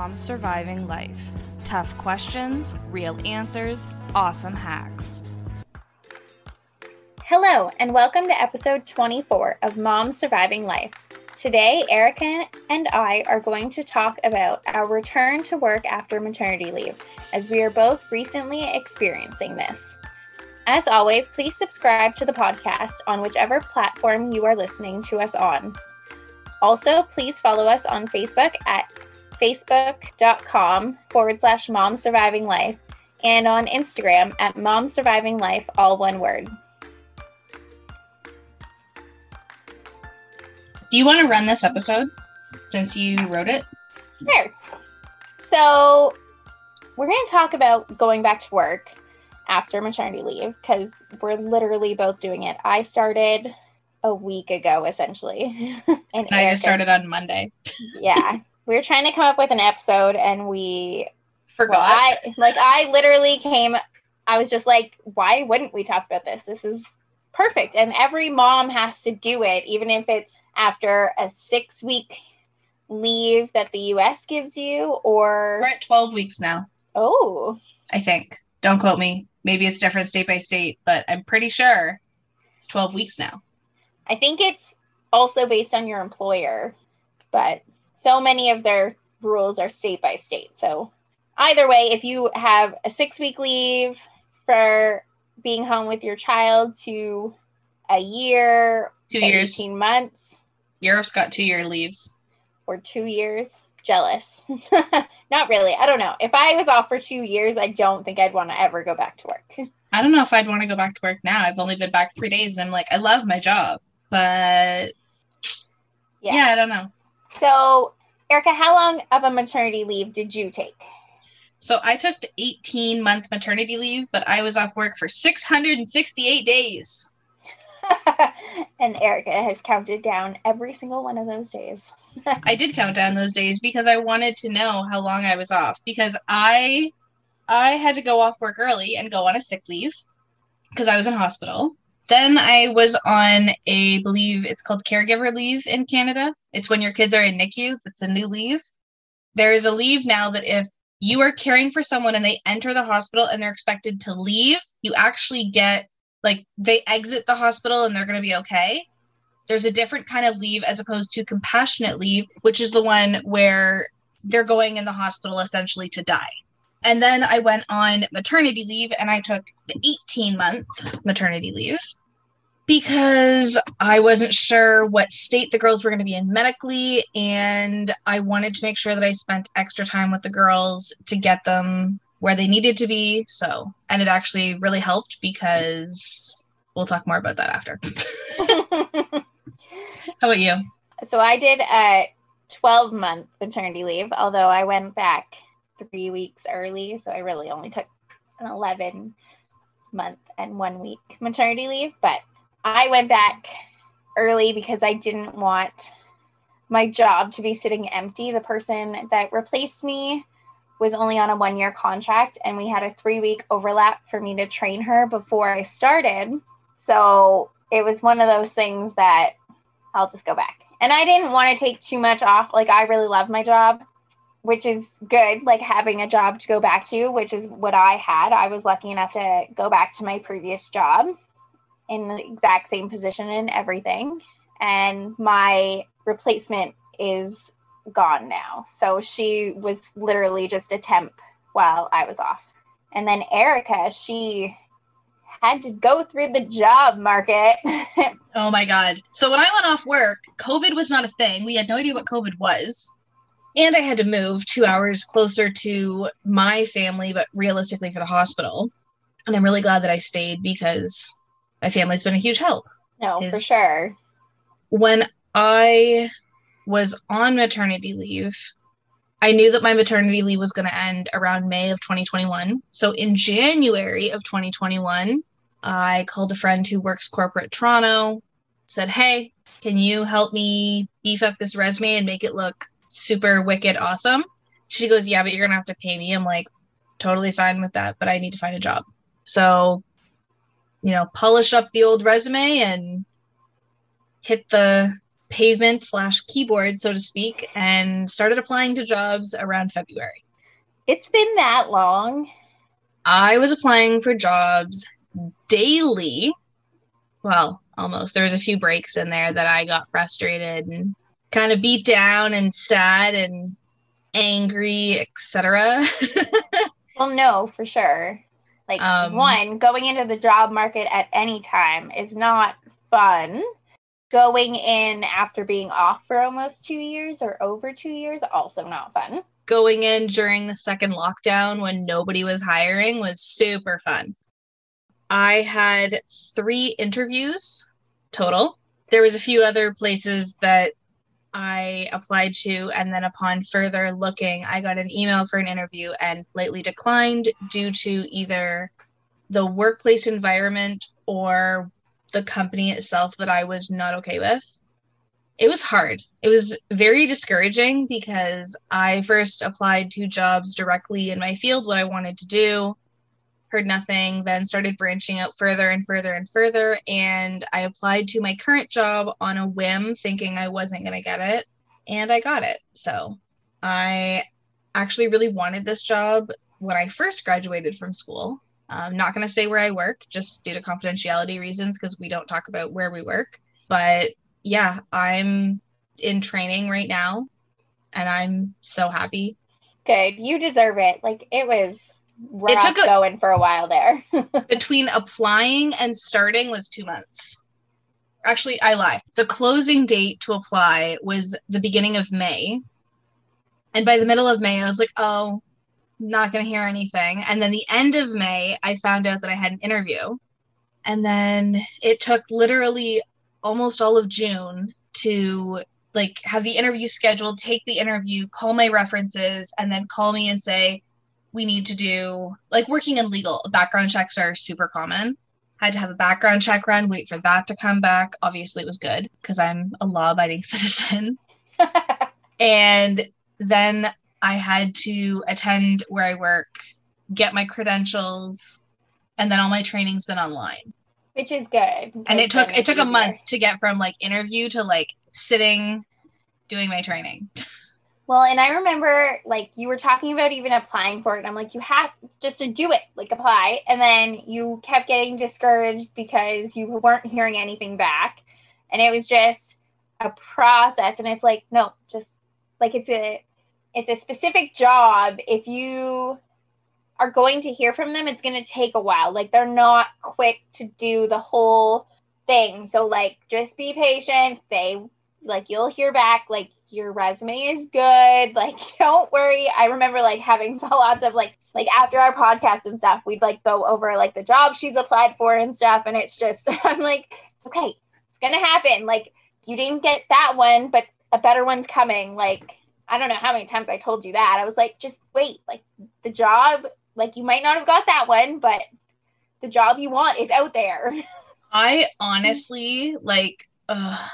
Moms Surviving Life. Tough questions, real answers, awesome hacks. Hello, and welcome to episode 24 of Moms Surviving Life. Today, Erica and I are going to talk about our return to work after maternity leave, as we are both recently experiencing this. As always, please subscribe to the podcast on whichever platform you are listening to us on. Also, please follow us on Facebook at facebook.com forward slash mom surviving life and on Instagram at mom surviving life, all one word. Do you want to run this episode since you wrote it? Sure. So, we're going to talk about going back to work after maternity leave because we're literally both doing it. I started a week ago, essentially. and, and I just started on Monday. yeah. We were trying to come up with an episode and we forgot. Well, I like I literally came I was just like, why wouldn't we talk about this? This is perfect. And every mom has to do it, even if it's after a six week leave that the US gives you or we're at 12 weeks now. Oh. I think. Don't quote me. Maybe it's different state by state, but I'm pretty sure it's 12 weeks now. I think it's also based on your employer, but so many of their rules are state by state. So either way, if you have a six week leave for being home with your child to a year, two years, 18 months. Europe's got two year leaves. Or two years. Jealous. Not really. I don't know. If I was off for two years, I don't think I'd want to ever go back to work. I don't know if I'd want to go back to work now. I've only been back three days and I'm like, I love my job, but yeah, yeah I don't know. So, Erica, how long of a maternity leave did you take? So I took the 18 month maternity leave, but I was off work for 668 days. and Erica has counted down every single one of those days. I did count down those days because I wanted to know how long I was off because I I had to go off work early and go on a sick leave because I was in hospital. Then I was on a believe it's called caregiver leave in Canada. It's when your kids are in NICU. It's a new leave. There is a leave now that if you are caring for someone and they enter the hospital and they're expected to leave, you actually get like they exit the hospital and they're going to be okay. There's a different kind of leave as opposed to compassionate leave, which is the one where they're going in the hospital essentially to die. And then I went on maternity leave and I took the 18 month maternity leave because I wasn't sure what state the girls were going to be in medically. And I wanted to make sure that I spent extra time with the girls to get them where they needed to be. So, and it actually really helped because we'll talk more about that after. How about you? So, I did a 12 month maternity leave, although I went back three weeks early. So, I really only took an 11 month and one week maternity leave. But I went back early because I didn't want my job to be sitting empty. The person that replaced me was only on a one year contract, and we had a three week overlap for me to train her before I started. So it was one of those things that I'll just go back. And I didn't want to take too much off. Like, I really love my job, which is good, like having a job to go back to, which is what I had. I was lucky enough to go back to my previous job in the exact same position and everything. And my replacement is gone now. So she was literally just a temp while I was off. And then Erica, she had to go through the job market. oh my God. So when I went off work, COVID was not a thing. We had no idea what COVID was. And I had to move two hours closer to my family, but realistically for the hospital. And I'm really glad that I stayed because my family's been a huge help. No, for sure. When I was on maternity leave, I knew that my maternity leave was going to end around May of 2021. So in January of 2021, I called a friend who works corporate Toronto, said, Hey, can you help me beef up this resume and make it look super wicked awesome? She goes, Yeah, but you're going to have to pay me. I'm like, Totally fine with that, but I need to find a job. So you know, polish up the old resume and hit the pavement slash keyboard, so to speak, and started applying to jobs around February. It's been that long. I was applying for jobs daily. Well, almost. There was a few breaks in there that I got frustrated and kind of beat down and sad and angry, etc. well, no, for sure. Like um, one, going into the job market at any time is not fun. Going in after being off for almost 2 years or over 2 years also not fun. Going in during the second lockdown when nobody was hiring was super fun. I had 3 interviews total. There was a few other places that I applied to, and then upon further looking, I got an email for an interview and politely declined due to either the workplace environment or the company itself that I was not okay with. It was hard. It was very discouraging because I first applied to jobs directly in my field, what I wanted to do heard nothing, then started branching out further and further and further. And I applied to my current job on a whim, thinking I wasn't going to get it. And I got it. So I actually really wanted this job when I first graduated from school. I'm not going to say where I work just due to confidentiality reasons because we don't talk about where we work. But yeah, I'm in training right now and I'm so happy. Good. You deserve it. Like it was it took a, going for a while there. between applying and starting was two months. Actually, I lie. The closing date to apply was the beginning of May. And by the middle of May, I was like, oh, not going to hear anything. And then the end of May, I found out that I had an interview. And then it took literally almost all of June to like have the interview scheduled, take the interview, call my references, and then call me and say, we need to do like working in legal background checks are super common. Had to have a background check run wait for that to come back. Obviously it was good because i'm a law-abiding citizen. And then i had to attend where i work get my credentials and then all my training's been online. Which is good. And it took it took easier. a month to get from like interview to like sitting doing my training Well, and I remember like you were talking about even applying for it. And I'm like, you have just to do it, like apply. And then you kept getting discouraged because you weren't hearing anything back. And it was just a process. And it's like, no, just like it's a it's a specific job. If you are going to hear from them, it's gonna take a while. Like they're not quick to do the whole thing. So like just be patient. They like you'll hear back like your resume is good. Like, don't worry. I remember like having so lots of like, like after our podcast and stuff, we'd like go over like the job she's applied for and stuff. And it's just, I'm like, it's okay. It's going to happen. Like, you didn't get that one, but a better one's coming. Like, I don't know how many times I told you that. I was like, just wait. Like, the job, like, you might not have got that one, but the job you want is out there. I honestly, like, uh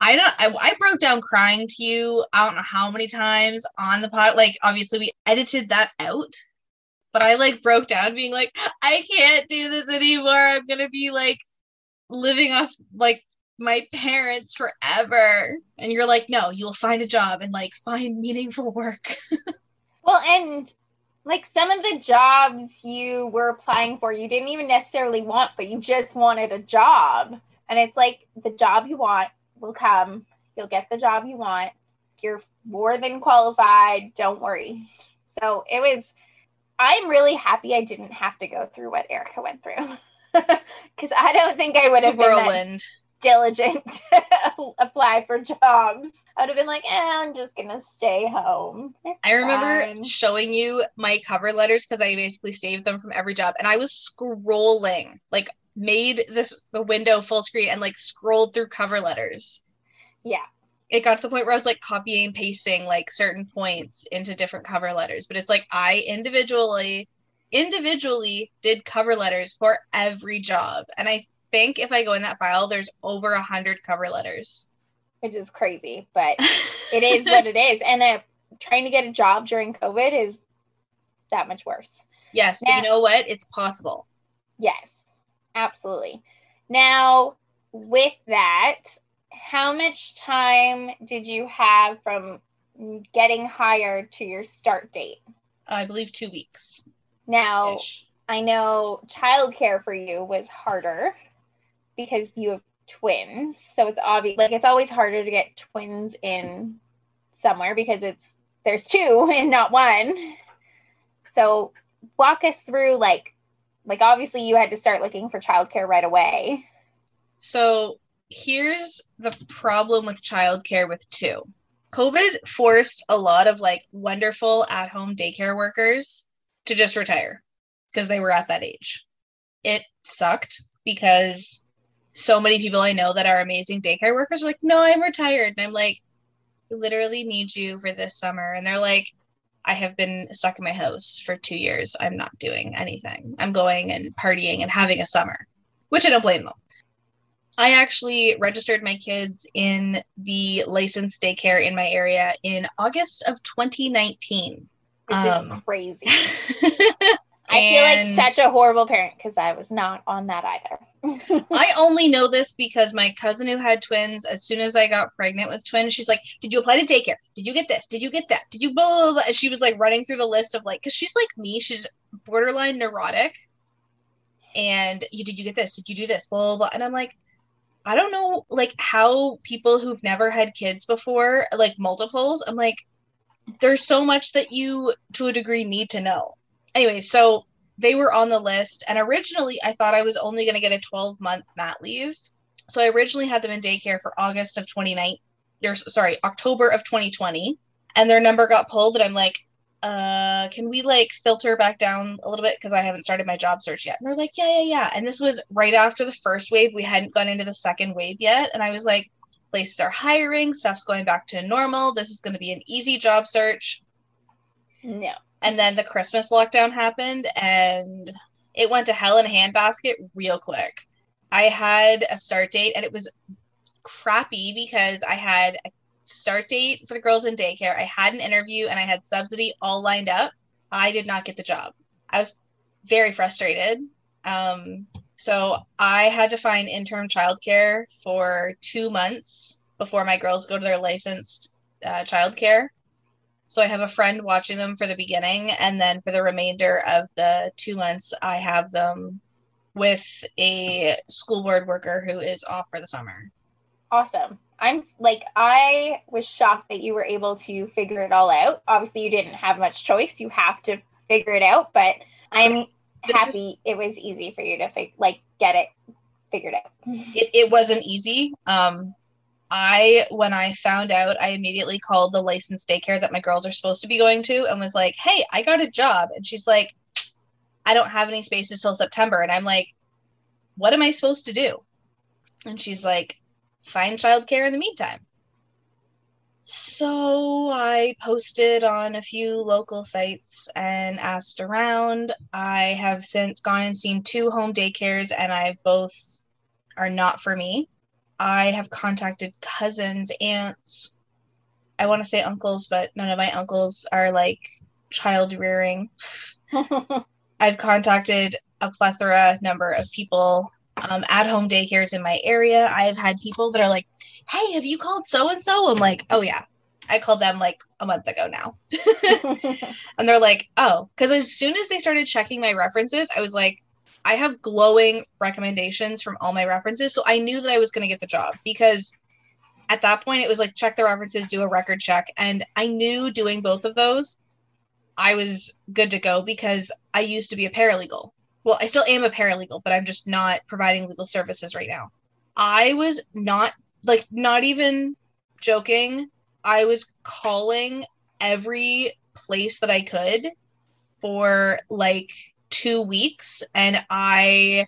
I don't. I, I, broke down crying to you. I don't know how many times on the pod. Like, obviously, we edited that out, but I like broke down, being like, I can't do this anymore. I'm gonna be like living off like my parents forever. And you're like, no, you'll find a job and like find meaningful work. well, and like some of the jobs you were applying for, you didn't even necessarily want, but you just wanted a job. And it's like the job you want will come. You'll get the job you want. You're more than qualified. Don't worry. So it was, I'm really happy I didn't have to go through what Erica went through. Because I don't think I would have been diligent to apply for jobs. I would have been like, eh, I'm just going to stay home. It's I remember fine. showing you my cover letters because I basically saved them from every job. And I was scrolling like made this the window full screen and like scrolled through cover letters. Yeah. It got to the point where I was like copying and pasting like certain points into different cover letters, but it's like I individually individually did cover letters for every job. And I think if I go in that file, there's over a hundred cover letters. Which is crazy, but it is what it is. And uh, trying to get a job during COVID is that much worse. Yes, now, but you know what? It's possible. Yes. Absolutely. Now, with that, how much time did you have from getting hired to your start date? I believe two weeks. Now, ish. I know childcare for you was harder because you have twins. So it's obvious like it's always harder to get twins in somewhere because it's there's two and not one. So walk us through like like obviously you had to start looking for childcare right away. So here's the problem with childcare with two. COVID forced a lot of like wonderful at home daycare workers to just retire because they were at that age. It sucked because so many people I know that are amazing daycare workers are like, no, I'm retired. And I'm like, literally need you for this summer. And they're like, I have been stuck in my house for two years. I'm not doing anything. I'm going and partying and having a summer, which I don't blame them. I actually registered my kids in the licensed daycare in my area in August of 2019. Which Um, is crazy. I feel like such a horrible parent because I was not on that either. I only know this because my cousin who had twins, as soon as I got pregnant with twins, she's like, Did you apply to daycare? Did you get this? Did you get that? Did you blah, blah, blah? And she was like running through the list of like, because she's like me, she's borderline neurotic. And you did you get this? Did you do this? Blah, blah, blah. And I'm like, I don't know, like, how people who've never had kids before, like multiples, I'm like, there's so much that you, to a degree, need to know. Anyway, so they were on the list and originally i thought i was only going to get a 12 month mat leave. So i originally had them in daycare for august of 2019 or sorry october of 2020 and their number got pulled and i'm like uh can we like filter back down a little bit? Because i haven't started my job search yet. And they're like yeah yeah yeah. And this was right after the first wave. We hadn't gone into the second wave yet and i was like places are hiring stuff's going back to normal. This is going to be an easy job search. No. And then the Christmas lockdown happened and it went to hell in a handbasket real quick. I had a start date and it was crappy because I had a start date for the girls in daycare. I had an interview and I had subsidy all lined up. I did not get the job. I was very frustrated. Um, so I had to find interim childcare for two months before my girls go to their licensed uh, childcare. So I have a friend watching them for the beginning, and then for the remainder of the two months, I have them with a school board worker who is off for the summer. Awesome. I'm like, I was shocked that you were able to figure it all out. Obviously, you didn't have much choice. You have to figure it out, but I'm This happy it was easy for you to fig- like get it figured out. It, it wasn't easy. Um, I when I found out, I immediately called the licensed daycare that my girls are supposed to be going to, and was like, "Hey, I got a job," and she's like, "I don't have any spaces till September," and I'm like, "What am I supposed to do?" And she's like, "Find childcare in the meantime." So I posted on a few local sites and asked around. I have since gone and seen two home daycares, and I both are not for me. I have contacted cousins, aunts. I want to say uncles, but none of my uncles are like child rearing. I've contacted a plethora number of people um, at home daycares in my area. I've had people that are like, "Hey, have you called so and so?" I'm like, "Oh yeah, I called them like a month ago now." and they're like, "Oh," because as soon as they started checking my references, I was like, "I have glowing recommendations from all my references," so I knew that I was going to get the job because at that point it was like check the references, do a record check, and I knew doing both of those, I was good to go because I used to be a paralegal. Well, I still am a paralegal, but I'm just not providing legal services right now. I was not like not even joking. I was calling every place that I could for like 2 weeks and I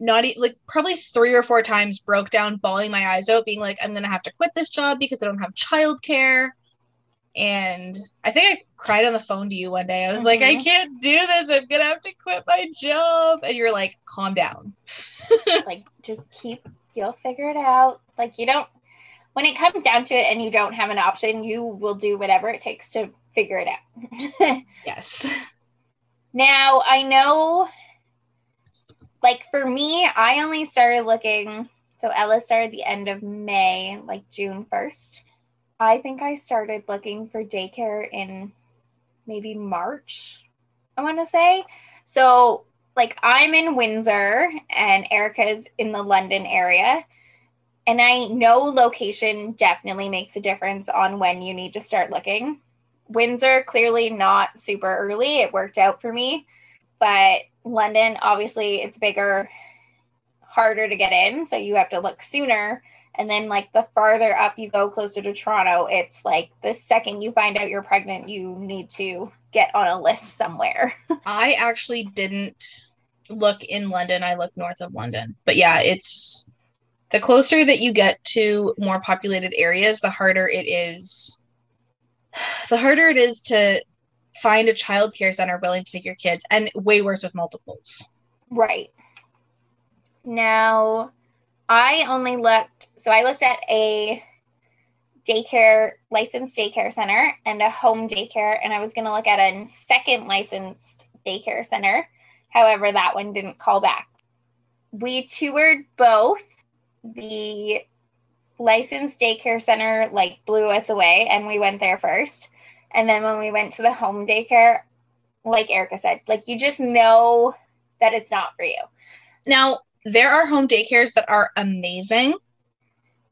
not like probably 3 or 4 times broke down bawling my eyes out being like I'm to have to quit this job because I don't have childcare and I think I cried on the phone to you one day. I was like, I Mhm. can't do this. I'm gonna have to quit my job. And you're like, calm down. like just keep you'll figure it out. Like you don't when it comes down to it and you don't have an option, you will do whatever it takes to figure it out. Yes. Now, I know, like for me, I only started looking So Ella started the end of May, like June 1st. I think I started looking for daycare in maybe March, I want to say. So, like, I'm in Windsor and Erica's in the London area. And I know location definitely makes a difference on when you need to start looking. Windsor, clearly not super early. It worked out for me. But London, obviously, it's bigger, harder to get in. So you have to look sooner. And then, like, the farther up you go closer to Toronto, it's like the second you find out you're pregnant, you need to get on a list somewhere. I actually didn't look in London. I looked north of London. But yeah, it's the closer that you get to more populated areas, the harder it is. The harder it is to find a child care center willing to take your kids, and way worse with multiples. Right. Now, I only looked, so I looked at a daycare, licensed daycare center and a home daycare, and I was going to look at a second licensed daycare center. However, that one didn't call back. We toured both the licensed daycare center like blew us away and we went there first. And then when we went to the home daycare like erica said like you just know that it's not for you. Now, there are home daycares that are amazing.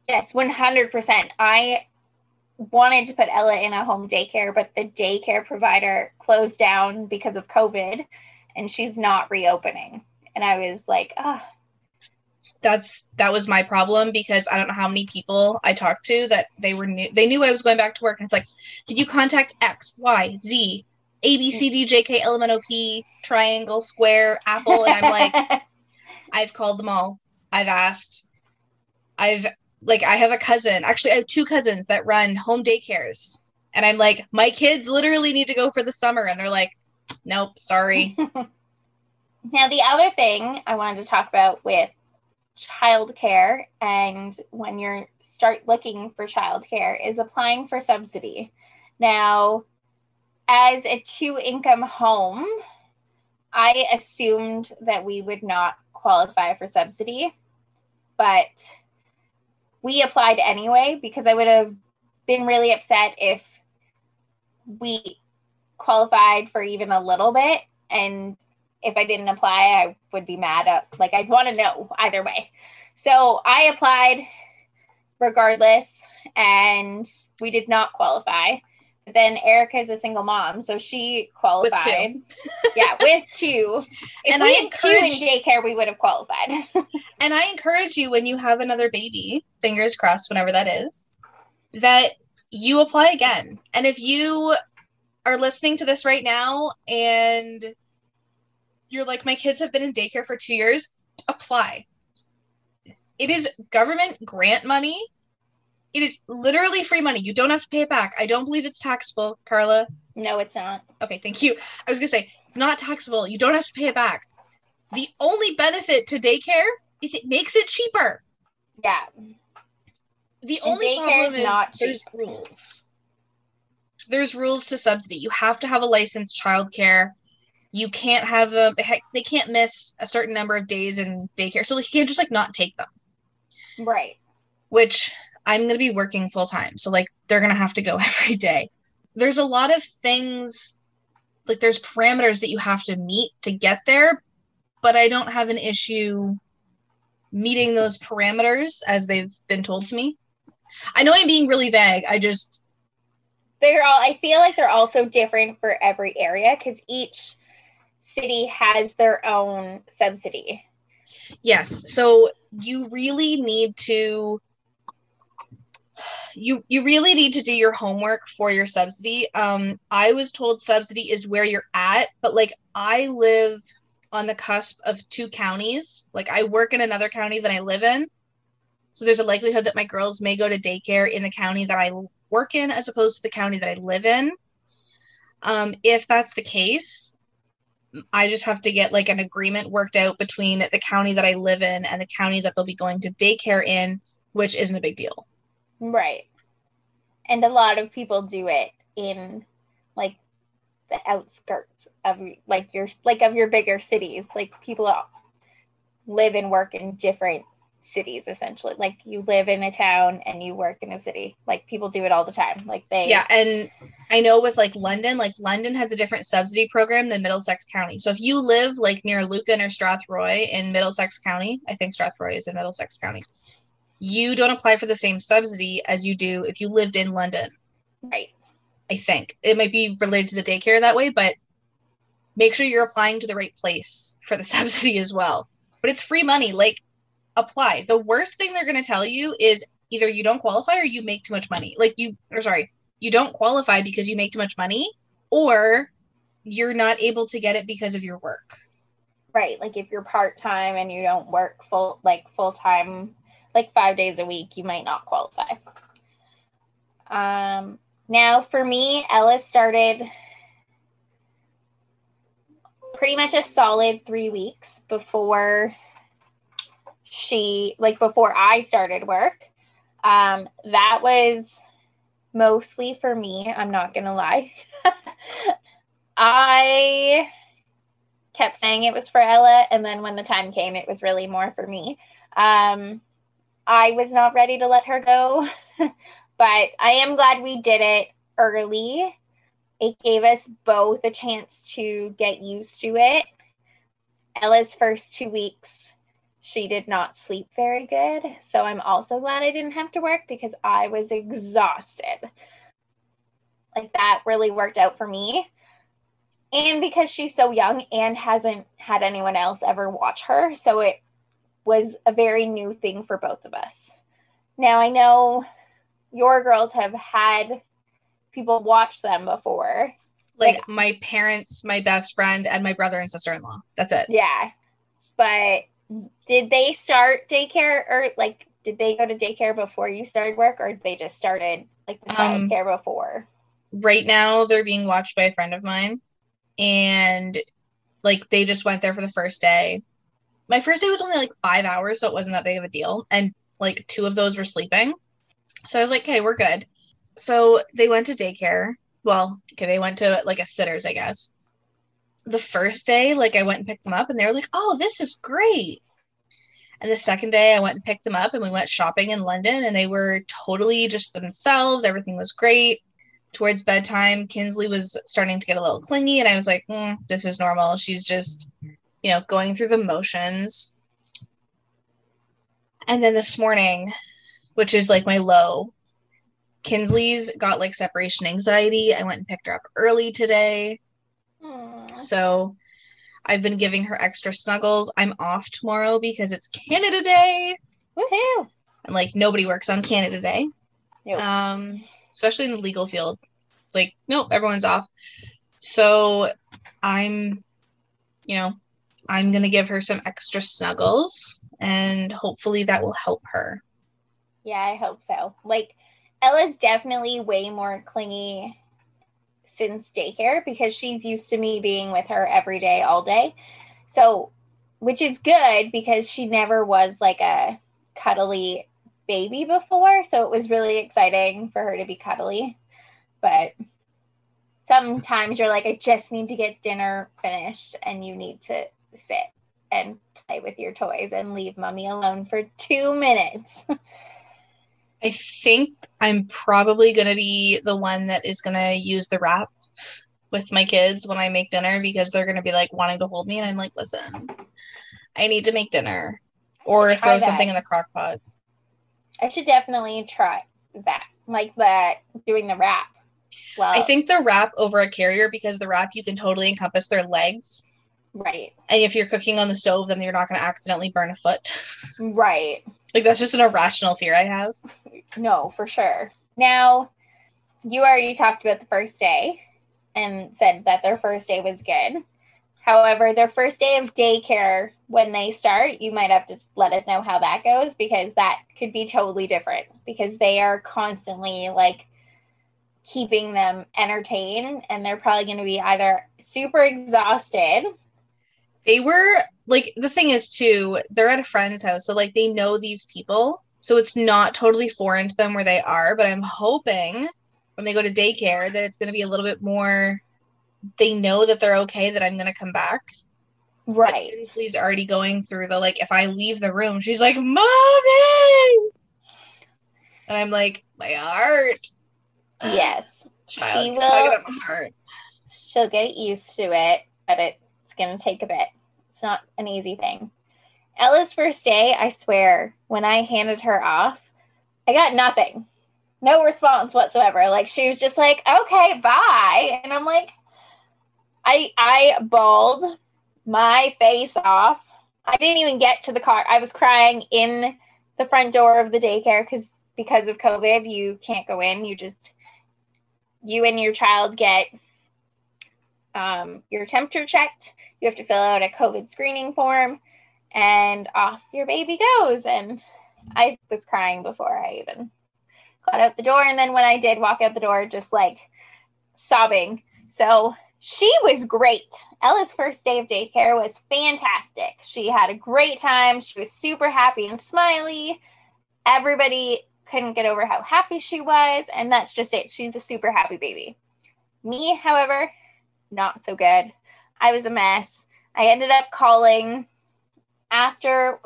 yes 100% i wanted to put ella in a home daycare but the daycare provider closed down because of covid and she's not reopening. And i was like ah That's that was my problem because I don't know how many people I talked to that they were new they knew I was going back to work and it's like, did you contact X, Y, Z, A B C D J K L M N O P, triangle, square, apple? And I'm like, I've called them all. I've asked. I've like I have a cousin. Actually, I have two cousins that run home daycares. And I'm like, my kids literally need to go for the summer. And they're like, nope, sorry. Now, the other thing I wanted to talk about with childcare and when you're start looking for childcare is applying for subsidy. Now, as a two income home, I assumed that we would not qualify for subsidy, but we applied anyway because I would have been really upset if we qualified for even a little bit and if I didn't apply, I would be mad at like I'd want to know either way. So I applied regardless and we did not qualify. But then Erica is a single mom, so she qualified. With yeah, with two. If And we I had two in daycare, we would have qualified. And I encourage you when you have another baby, fingers crossed, whenever that is, that you apply again. And if you are listening to this right now and you're like, my kids have been in daycare for two years, apply. It is government grant money. It is literally free money. You don't have to pay it back. I don't believe it's taxable, Carla. no, it's not. Okay, thank you. I was gonna say it's not taxable. You don't have to pay it back. The only benefit to daycare is it makes it cheaper. Yeah. The And only problem is is not there's rules. There's rules to subsidy. You have to have a licensed childcare. You can't have them. They, can't miss a certain number of days in daycare, so you can't just like not take them. Right. Which I'm gonna be working full time, so like they're gonna have to go every day. There's a lot of things, like there's parameters that you have to meet to get there, but I don't have an issue meeting those parameters as they've been told to me. I know I'm being really vague. I just they're all i feel like they're also different for every area because each city has their own subsidy yes. So you really need to you you really need to do your homework for your subsidy. Um I was told subsidy is where you're at, but like I live on the cusp of two counties. Like I work in another county than I live in. So there's a likelihood that my girls may go to daycare in the county that I work in as opposed to the county that I live in. Um, if that's the case, I just have to get like an agreement worked out between the county that I live in and the county that they'll be going to daycare in, which isn't a big deal. right and a lot of people do it in like the outskirts of like your like of your bigger cities like people live and work in different cities essentially. Like you live in a town and you work in a city. Like people do it all the time. Like they Yeah, and I know with like London, like London has a different subsidy program than Middlesex County. So if you live like near Lucan or Strathroy in Middlesex County, I think Strathroy is in Middlesex County, you don't apply for the same subsidy as you do if you lived in London. right. I think it might be related to the daycare that way, but make sure you're applying to the right place for the subsidy as well. But it's free money. Like, apply. The worst thing they're going to tell you is either you don't qualify or you make too much money. Like, you, or sorry, you don't qualify because you make too much money, or you're not able to get it because of your work. Right. Like if you're part time and you don't work full like full time like five days a week, you might not qualify. Um now for me, Ella started pretty much a solid three weeks before she like before I started work. Um that was mostly for me, I'm not gonna lie. I kept saying it was for Ella, and then when the time came, it was really more for me. Um, I was not ready to let her go, but I am glad we did it early. It gave us both a chance to get used to it. Ella's first two weeks, she did not sleep very good. So I'm also glad I didn't have to work because I was exhausted. Like that really worked out for me and because she's so young and hasn't had anyone else ever watch her so it was a very new thing for both of us now i know your girls have had people watch them before Like, my parents, my best friend, and my brother and sister in law. That's it. yeah but did they start daycare or like did they go to daycare before you started work or they just started like the Um, childcare before? right now they're being watched by a friend of mine and like they just went there for the first day. My first day was only like five hours so it wasn't that big of a deal and like two of those were sleeping. So i was like okay we're good. So they went to daycare. Well okay they went to like a sitters i guess the first day like i went and picked them up and they were like oh this is great and the second day i went and picked them up and we went shopping in london and they were totally just themselves everything was great towards bedtime, Kinsley was starting to get a little clingy, and I was like, mm, "This is normal. She's just, you know, going through the motions." And then this morning, which is like my low, Kinsley's got like separation anxiety. I went and picked her up early today, Aw. So I've been giving her extra snuggles. I'm off tomorrow because it's Canada Day, woohoo and like nobody works on Canada Day. Nope. Um, especially in the legal field. It's like, nope, everyone's off. So I'm, you know, I'm gonna give her some extra snuggles and hopefully that will help her. Yeah, I hope so. Like Ella's definitely way more clingy since daycare because she's used to me being with her every day, all day. So, which is good because she never was like a cuddly baby before. So it was really exciting for her to be cuddly. But sometimes you're like, I just need to get dinner finished and you need to sit and play with your toys and leave mommy alone for two minutes. I think I'm probably gonna be the one that is gonna use the wrap with my kids when I make dinner because they're gonna be like wanting to hold me and I'm like, listen, I need to make dinner. Or throw that. something in the crock pot. I should definitely try that, like that doing the wrap. Well, I think the wrap over a carrier because the wrap you can totally encompass their legs. right, And if you're cooking on the stove, then you're not going to accidentally burn a foot. right. Like that's just an irrational fear I have. No, for sure. Now, you already talked about the first day and said that their first day was good. However, their first day of daycare, when they start, you might have to let us know how that goes because that could be totally different because they are constantly like keeping them entertained and they're probably going to be either super exhausted. They were like the thing is too, they're at a friend's house, so like they know these people. So it's not totally foreign to them where they are, but I'm hoping when they go to daycare that it's going to be a little bit more they know that they're okay that I'm going to come back. Right. Kinsley's already going through the like, if I leave the room, she's like, Mommy! And I'm like, my heart. Yes. Child, She will- tugging at my heart. She'll get used to it, but it's going to take a bit. It's not an easy thing. Ella's first day, I swear, when I handed her off, I got nothing. No response whatsoever. Like she was just like, "Okay, bye." And I'm like I I bawled my face off. I didn't even get to the car. I was crying in the front door of the daycare cuz because of COVID, you can't go in. You just you and your child get um, your temperature checked. You have to fill out a COVID screening form, and off your baby goes. And I was crying before I even got out the door. And then when I did walk out the door, just like sobbing. So she was great. Ella's first day of daycare was fantastic. She had a great time. She was super happy and smiley. Everybody couldn't get over how happy she was. And that's just it. She's a super happy baby. Me, however, not so good. I was a mess. I ended up calling after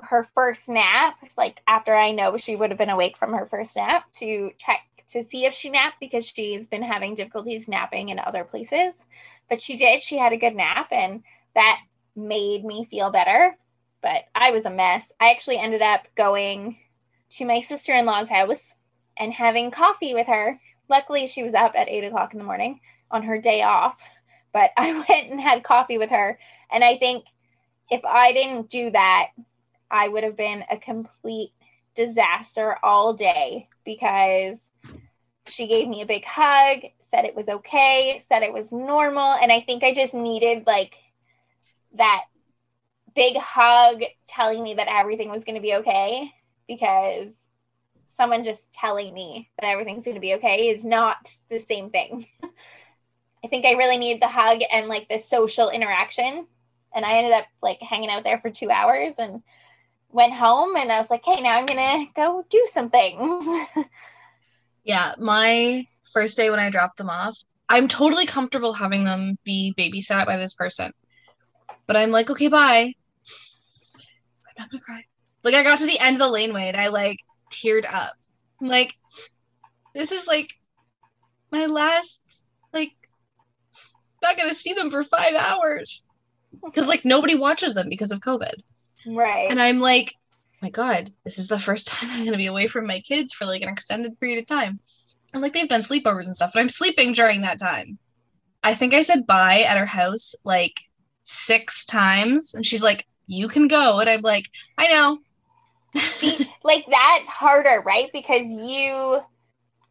her first nap, like after I know she would have been awake from her first nap, to check to see if she napped because she's been having difficulties napping in other places. But she did. She had a good nap, and that made me feel better. But I was a mess. I actually ended up going to my sister in law's house and having coffee with her. Luckily, she was up at eight o'clock in the morning on her day off. But I went and had coffee with her. And I think if I didn't do that, I would have been a complete disaster all day because she gave me a big hug, said it was okay, said it was normal. And I think I just needed like that big hug telling me that everything was going to be okay because someone just telling me that everything's going to be okay is not the same thing. I think I really need the hug and like the social interaction. And I ended up like hanging out there for two hours and went home and I was like, hey, now I'm gonna go do some things. Yeah, my first day when I dropped them off, I'm totally comfortable having them be babysat by this person. But I'm like, okay, bye. I'm not gonna cry. Like I got to the end of the laneway and I like teared up. I'm like, this is like my last like not gonna see them for five hours. Because like nobody watches them because of COVID. right. And I'm like, my God, this is the first time I'm gonna be away from my kids for like an extended period of time. And like they've done sleepovers and stuff, but I'm sleeping during that time. I think I said bye at her house like six times, and she's like, "You can go," and I'm like, "I know." See, like that's harder, right? Because you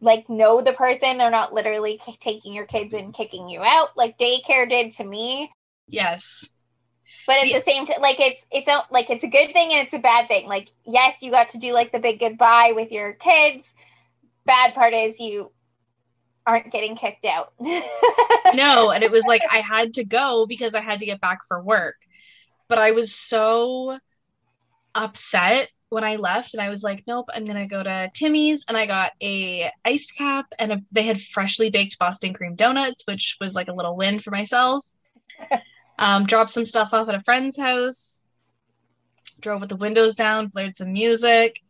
like know the person, they're not literally k- taking your kids and kicking you out like daycare did to me. yes, But at Yeah. the same time, like it's it's a like it's a good thing and it's a bad thing. Like yes, you got to do like the big goodbye with your kids. Bad part is you aren't getting kicked out. no, and it was like I had to go because I had to get back for work, but I was so upset when I left, and I was like, "Nope, I'm gonna go to Timmy's," and I got a iced cap, and a, they had freshly baked Boston cream donuts, which was like a little win for myself. um, dropped some stuff off at a friend's house, drove with the windows down, blared some music,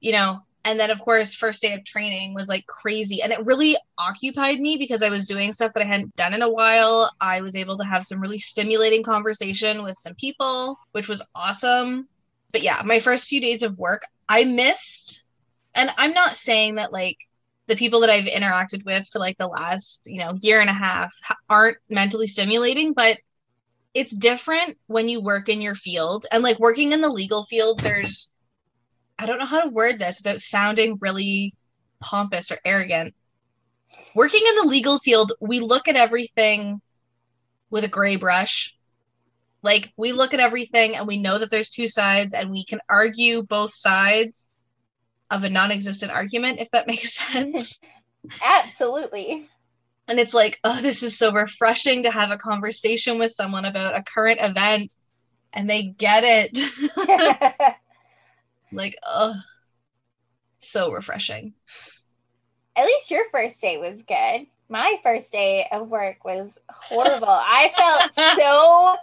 you know. And then, of course, first day of training was like crazy. And it really occupied me because I was doing stuff that I hadn't done in a while. I was able to have some really stimulating conversation with some people, which was awesome. But yeah, my first few days of work, I missed. And I'm not saying that like the people that I've interacted with for like the last, you know, year and a half aren't mentally stimulating, but it's different when you work in your field. And like working in the legal field, there's I don't know how to word this without sounding really pompous or arrogant. Working in the legal field, we look at everything with a gray brush. Like we look at everything and we know that there's two sides and we can argue both sides of a non-existent argument if that makes sense. Absolutely. and it's like, oh, this is so refreshing to have a conversation with someone about a current event and they get it. like, oh, so refreshing. At least your first day was good. My first day of work was horrible. I felt so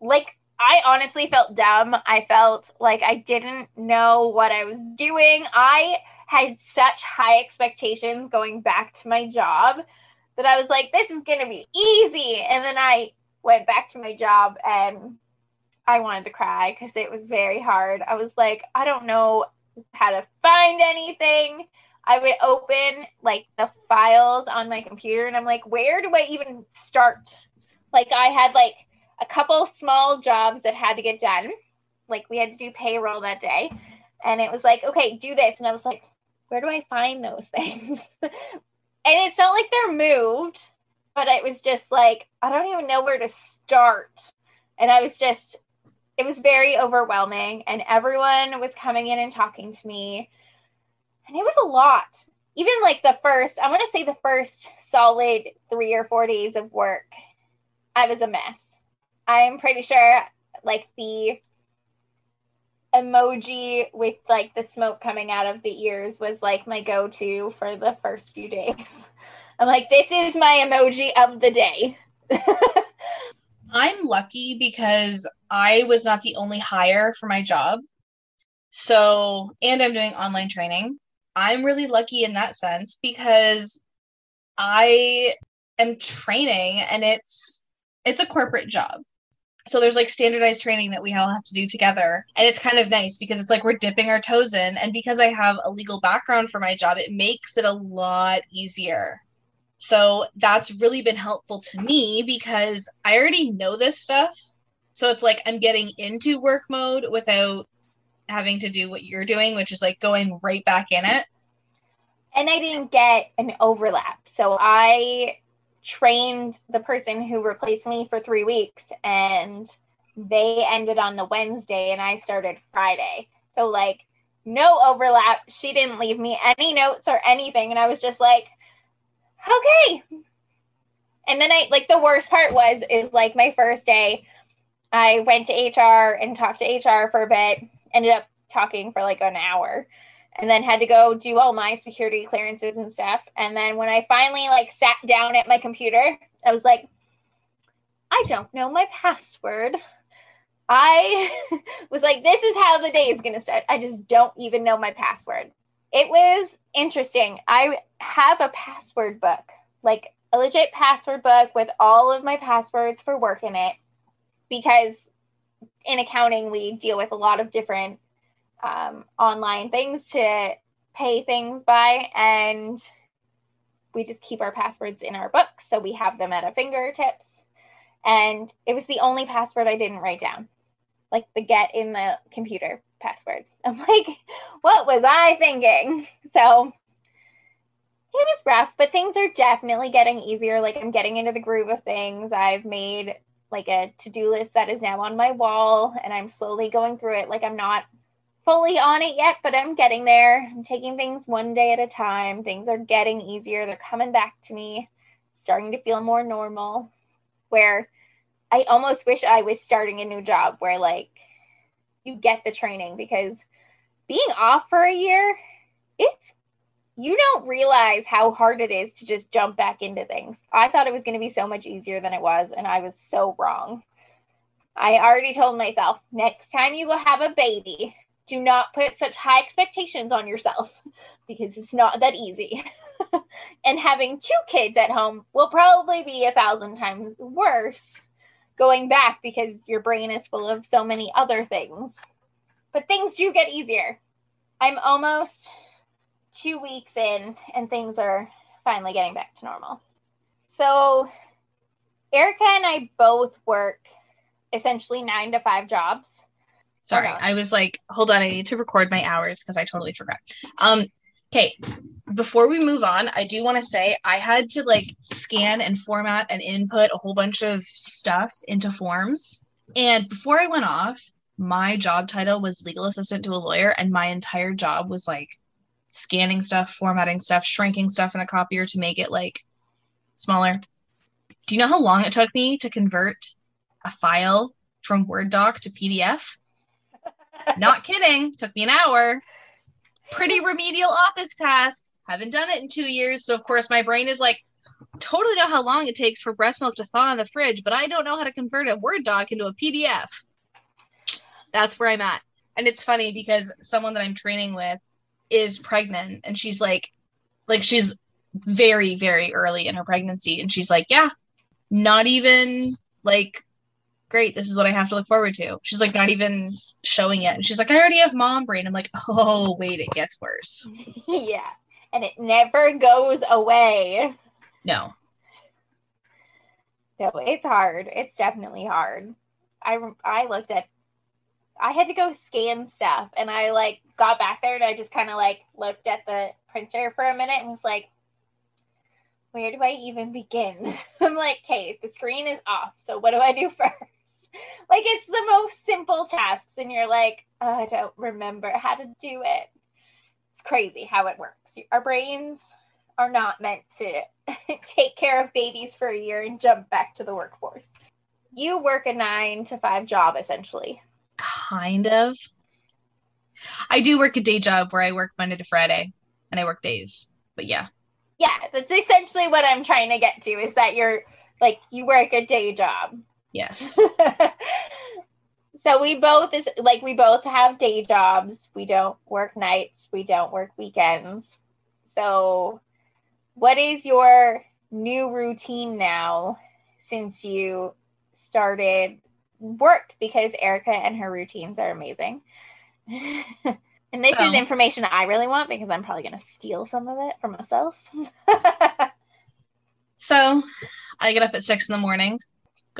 like I honestly felt dumb. I felt like I didn't know what I was doing. I had such high expectations going back to my job that I was like, this is going to be easy. And then I went back to my job and I wanted to cry because it was very hard. I was like, I don't know how to find anything. I would open like the files on my computer and I'm like, where do I even start? Like, I had like a couple small jobs that had to get done. Like, we had to do payroll that day. And it was like, okay, do this. And I was like, where do I find those things? and it's not like they're moved, but it was just like, I don't even know where to start. And I was just, it was very overwhelming. And everyone was coming in and talking to me. And it was a lot. Even like the first, I'm going to say the first solid three or four days of work, I was a mess. I'm pretty sure like the emoji with like the smoke coming out of the ears was like my go-to for the first few days. I'm like, this is my emoji of the day. I'm lucky because I was not the only hire for my job. So, and I'm doing online training. I'm really lucky in that sense because I am training and it's it's a corporate job so there's like standardized training that we all have to do together. And it's kind of nice because it's like we're dipping our toes in. And because i have a legal background for my job it makes it a lot easier. So that's really been helpful to me because i already know this stuff. So it's like i'm getting into work mode without having to do what you're doing which is like going right back in it. And i didn't get an overlap. So i trained the person who replaced me for three weeks and they ended on the Wednesday and I started Friday. So, like, no overlap. She didn't leave me any notes or anything. And I was just like, okay. And then I, like, the worst part was, is like my first day, I went to HR and talked to HR for a bit, ended up talking for like an hour and then had to go do all my security clearances and stuff. And then when I finally like sat down at my computer, I was like, I don't know my password. I was like, this is how the day is going to start. I just don't even know my password. It was interesting. I have a password book, like a legit password book with all of my passwords for work in it, because in accounting, we deal with a lot of different um, online things to pay things by, and we just keep our passwords in our books so we have them at our fingertips. And it was the only password I didn't write down, like the get in the computer password. I'm like, what was I thinking? So it was rough, but things are definitely getting easier. Like I'm getting into the groove of things. I've made like a to-do list that is now on my wall and I'm slowly going through it. Like I'm not fully on it yet, but I'm getting there. I'm taking things one day at a time. Things are getting easier. They're coming back to me, starting to feel more normal. Where I almost wish I was starting a new job where, like, you get the training because being off for a year, it's you don't realize how hard it is to just jump back into things. I thought it was going to be so much easier than it was, and I was so wrong. I already told myself next time you will have a baby, do not put such high expectations on yourself because it's not that easy. and having two kids at home will probably be a thousand times worse going back because your brain is full of so many other things. But things do get easier. I'm almost two weeks in and things are finally getting back to normal. So, Erica and I both work essentially nine to five jobs. Sorry, I was like, hold on, I need to record my hours because I totally forgot. Um, okay, before we move on, I do want to say I had to like scan and format and input a whole bunch of stuff into forms. And before I went off, my job title was legal assistant to a lawyer, and my entire job was like scanning stuff, formatting stuff, shrinking stuff in a copier to make it like smaller. Do you know how long it took me to convert a file from Word doc to PDF? Not kidding. Took me an hour. Pretty remedial office task. Haven't done it in two years. So, of course, my brain is like, totally know how long it takes for breast milk to thaw in the fridge, but I don't know how to convert a Word doc into a PDF. That's where I'm at. And it's funny because someone that I'm training with is pregnant and she's like like she's very very early in her pregnancy and she's like, "Yeah, not even like great, this is what I have to look forward to." She's like not even showing it. And she's like, "I already have mom brain." I'm like, "Oh, wait, it gets worse." yeah. And it never goes away. No. No, it's hard. It's definitely hard. I I looked at I had to go scan stuff and I like got back there and I just kind of like looked at the printer for a minute and was like, where do I even begin? I'm like, okay, the screen is off. So what do I do first? Like it's the most simple tasks and you're like, oh, I don't remember how to do it. It's crazy how it works. Our brains are not meant to take care of babies for a year and jump back to the workforce. You work a nine to five job essentially kind of. I do work a day job where I work Monday to Friday and I work days. But yeah. Yeah, that's essentially what I'm trying to get to is that you're like you work a day job. Yes. so we both is like we both have day jobs. We don't work nights, we don't work weekends. So what is your new routine now since you started work because Erica and her routines are amazing. and this is information I really want because I'm probably going to steal some of it for myself. so I get up at six in the morning,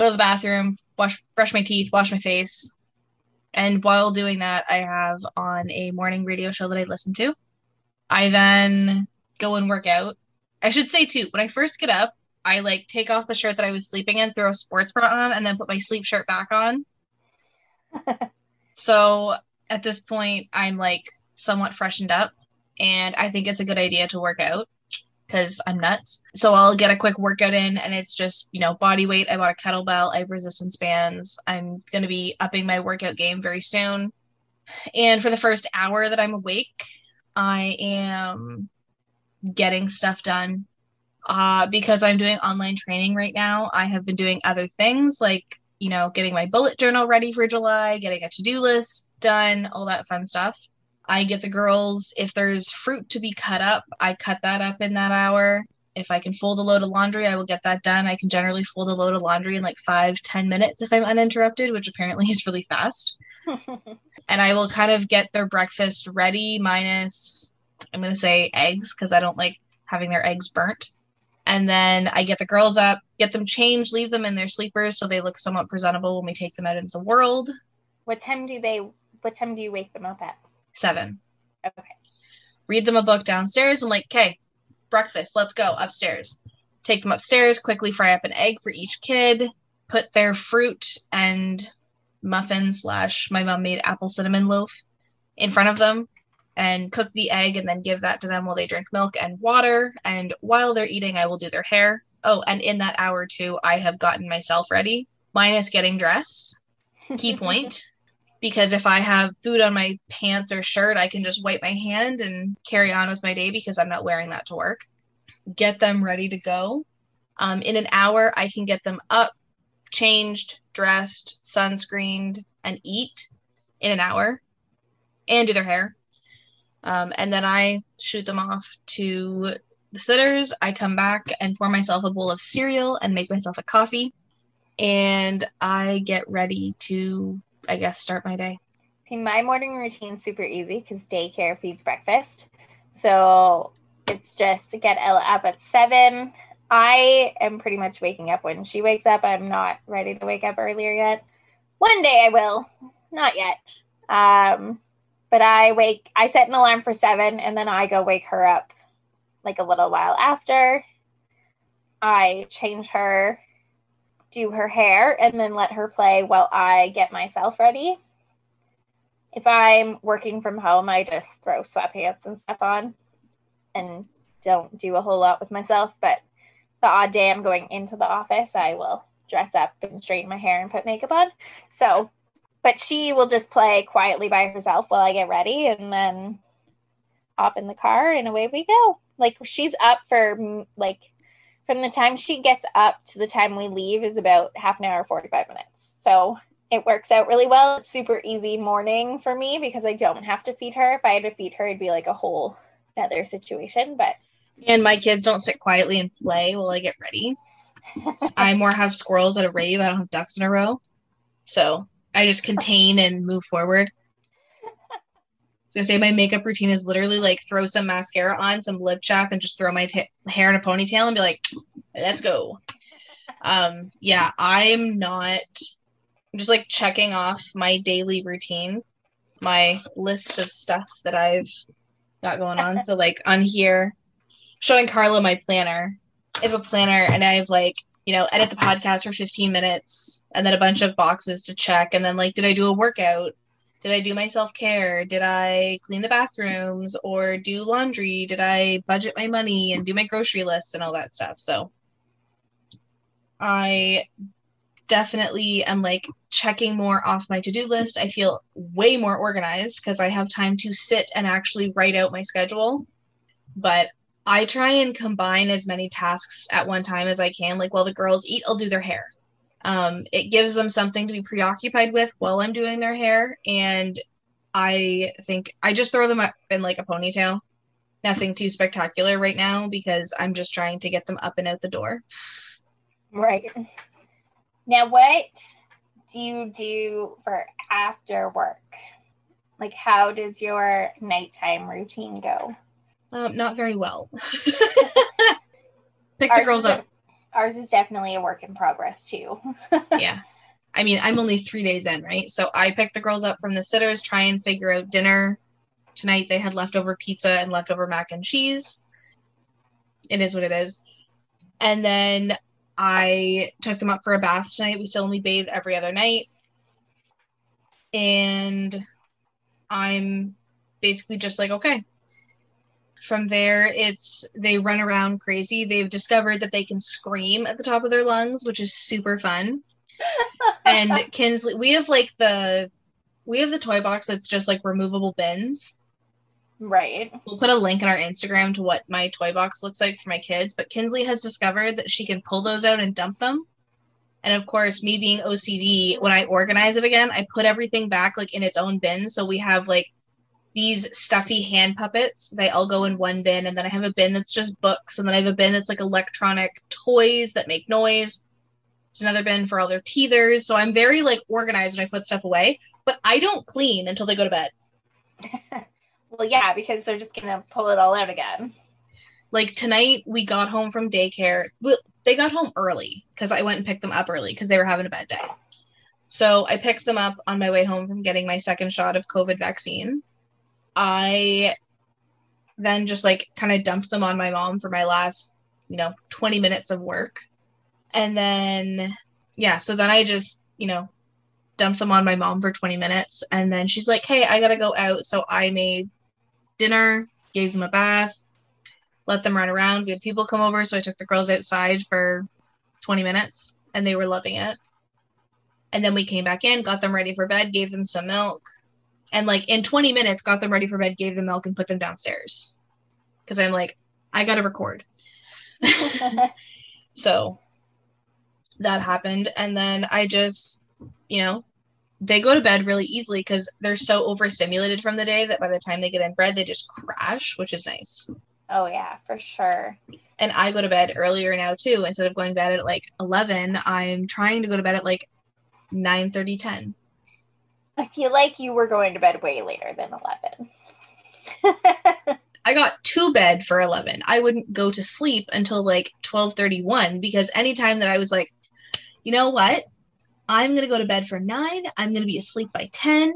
go to the bathroom, wash, brush my teeth, wash my face. And while doing that, I have on a morning radio show that I listen to. I then go and work out. I should say, too, when I first get up, I like take off the shirt that I was sleeping in, throw a sports bra on, and then put my sleep shirt back on. so at this point, I'm like somewhat freshened up, and I think it's a good idea to work out because I'm nuts. So I'll get a quick workout in, and it's just you know body weight. I bought a kettlebell. I have resistance bands. I'm gonna be upping my workout game very soon. And for the first hour that I'm awake, I am getting stuff done uh, because I'm doing online training right now, I have been doing other things like, you know, getting my bullet journal ready for July, getting a to do list done, all that fun stuff. I get the girls, if there's fruit to be cut up, I cut that up in that hour. If I can fold a load of laundry, I will get that done. I can generally fold a load of laundry in like five, ten minutes if I'm uninterrupted, which apparently is really fast. and I will kind of get their breakfast ready, minus, I'm going to say eggs, because I don't like having their eggs burnt and then I get the girls up, get them changed, leave them in their sleepers so they look somewhat presentable when we take them out into the world. What time do they? What time do you wake them up at? Seven. Mm-hmm. Okay. Read them a book downstairs and like, okay, breakfast, let's go upstairs. Take them upstairs, quickly fry up an egg for each kid, put their fruit and muffin slash my mom made apple cinnamon loaf in front of them and cook the egg and then give that to them while they drink milk and water. And while they're eating, I will do their hair. Oh, and in that hour too, I have gotten myself ready, minus getting dressed. Key point. Because if I have food on my pants or shirt, I can just wipe my hand and carry on with my day because I'm not wearing that to work. Get them ready to go. Um, in an hour, I can get them up, changed, dressed, sunscreened, and eat in an hour and do their hair. Um, and then I shoot them off to the sitters. I come back and pour myself a bowl of cereal and make myself a coffee. And I get ready to, I guess, start my day. See, my morning routine super easy because daycare feeds breakfast. So it's just get Ella up at seven. I am pretty much waking up when she wakes up. I'm not ready to wake up earlier yet. One day I will, not yet. Um, but I wake, I set an alarm for seven and then I go wake her up like a little while after. I change her, do her hair, and then let her play while I get myself ready. If I'm working from home, I just throw sweatpants and stuff on and don't do a whole lot with myself. But the odd day I'm going into the office, I will dress up and straighten my hair and put makeup on. So but she will just play quietly by herself while I get ready and then hop in the car and away we go. Like she's up for like from the time she gets up to the time we leave is about half an hour, 45 minutes. So it works out really well. It's super easy morning for me because I don't have to feed her. If I had to feed her, it'd be like a whole other situation. But And my kids don't sit quietly and play while I get ready. I more have squirrels at a rave. I don't have ducks in a row. So I just contain and move forward. So I say my makeup routine is literally like throw some mascara on, some lip chap, and just throw my ta hair in a ponytail and be like, let's go. Um, yeah, I'm not I'm just like checking off my daily routine, my list of stuff that I've got going on. So like on here, showing Carla my planner. I have a planner and I have like, you know, edit the podcast for 15 minutes and then a bunch of boxes to check. And then like, did I do a workout? Did I do my self care? Did I clean the bathrooms or do laundry? Did I budget my money and do my grocery list and all that stuff? So I definitely am like checking more off my to do list. I feel way more organized because I have time to sit and actually write out my schedule. But I try and combine as many tasks at one time as I can. Like while the girls eat, I'll do their hair. Um, it gives them something to be preoccupied with while I'm doing their hair. And I think I just throw them up in like a ponytail. Nothing too spectacular right now because I'm just trying to get them up and out the door. Right. Now, what do you do for after work? Like, how does your nighttime routine go? Um, not very well. Pick the girls up. Ours is definitely a work in progress, too. yeah. I mean, I'm only three days in, right? So I picked the girls up from the sitters, try and figure out dinner. Tonight they had leftover pizza and leftover mac and cheese. It is what it is. And then I took them up for a bath tonight. We still only bathe every other night. And I'm basically just like, okay. From there, it's they run around crazy. They've discovered that they can scream at the top of their lungs, which is super fun and Kinsley, we have like the we have the toy box that's just like removable bins. Right. We'll put a link in our Instagram to what my toy box looks like for my kids. But Kinsley has discovered that she can pull those out and dump them. And of course, me being OCD, when I organize it again, I put everything back like in its own bin. So we have like these stuffy hand puppets. They all go in one bin. And then I have a bin that's just books. And then I have a bin that's like electronic toys that make noise. There's another bin for all their teethers. So I'm very like organized when I put stuff away. But I don't clean until they go to bed. Well, yeah, because they're just going to pull it all out again. like tonight we got home from daycare well, they got home early because i went and picked them up early because they were having a bad day so i picked them up on my way home from getting my second shot of covid vaccine i then just like kind of dumped them on my mom for my last you know 20 minutes of work and then yeah so then i just you know dumped them on my mom for 20 minutes and then she's like hey i gotta go out so i made dinner gave them a bath let them run around. We had people come over, so I took the girls outside for 20 minutes and they were loving it. And then we came back in, got them ready for bed, gave them some milk. And like in 20 minutes, got them ready for bed, gave them milk, and put them downstairs. Because I'm like, I got to record. so that happened. And then I just, you know, they go to bed really easily because they're so overstimulated from the day that by the time they get in bed, they just crash, which is nice oh, yeah, for sure. and I go to bed earlier now too. Instead of going to bed at like 11, I'm trying to go to bed at like 9 30, 10. I feel like you were going to bed way later than 11. I got to bed for 11. I wouldn't go to sleep until like 12 31 because anytime that I was like, you know what? I'm going to go to bed for 9. I'm going to be asleep by 10.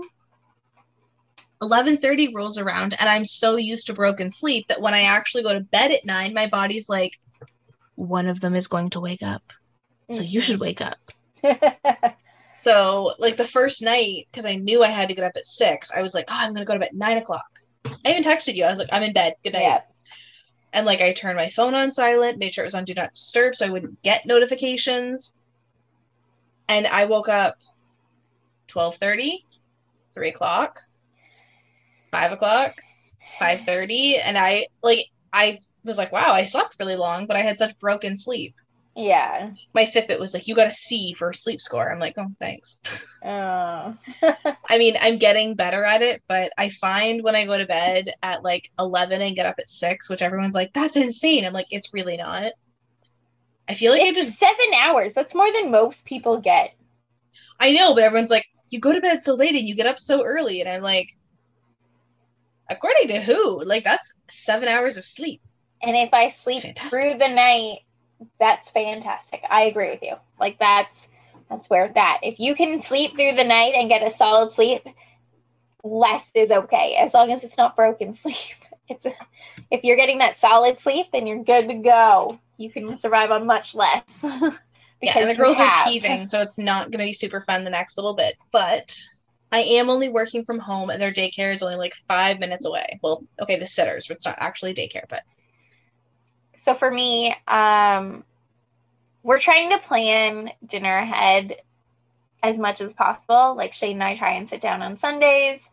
11:30 rolls around and I'm so used to broken sleep that when I actually go to bed at 9, my body's like one of them is going to wake up. So you mm-hmm. should wake up. So, like the first night, because I knew I had to get up at six, I was like, oh, I'm going to go to bed at nine o'clock. I even texted you. I was like, I'm in bed. Good night. yeah. And like, I turned my phone on silent, made sure it was on Do Not Disturb so I wouldn't get notifications. And I woke up 12.30, 3 o'clock, 5 o'clock, 5.30. And I, like, I was like, wow, I slept really long, but I had such broken sleep. Yeah. My Fitbit was like, you got a C for a sleep score. I'm like, oh, thanks. Oh. I mean, I'm getting better at it, but I find when I go to bed at like 11 and get up at 6, which everyone's like, that's insane. I'm like, it's really not. I feel like it's I just, seven hours. That's more than most people get. I know, but everyone's like, you go to bed so late and you get up so early. And I'm like, according to who? Like, that's seven hours of sleep. And if I sleep through the night, that's fantastic. I agree with you. Like that's that's where that. If you can sleep through the night and get a solid sleep, less is okay as long as it's not broken sleep. It's if you're getting that solid sleep, then you're good to go. You can survive on much less. Yeah, and the girls are teething, so it's not going to be super fun the next little bit. But I am only working from home, and their daycare is only like five minutes away. Well, okay, the sitters, but it's not actually daycare. But So for me, um, we're trying to plan dinner ahead as much as possible. Like Shane and I try and sit down on Sundays